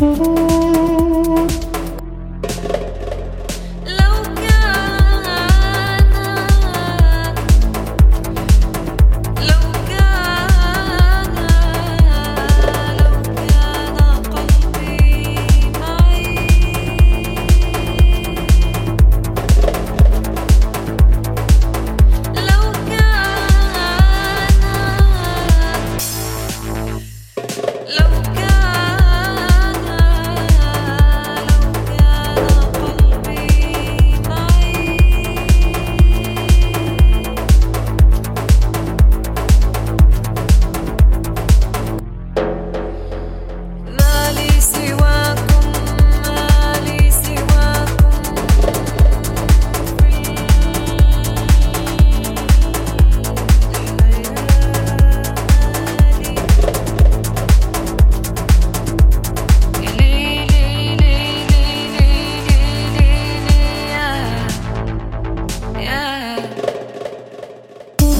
Thank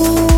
Ooh.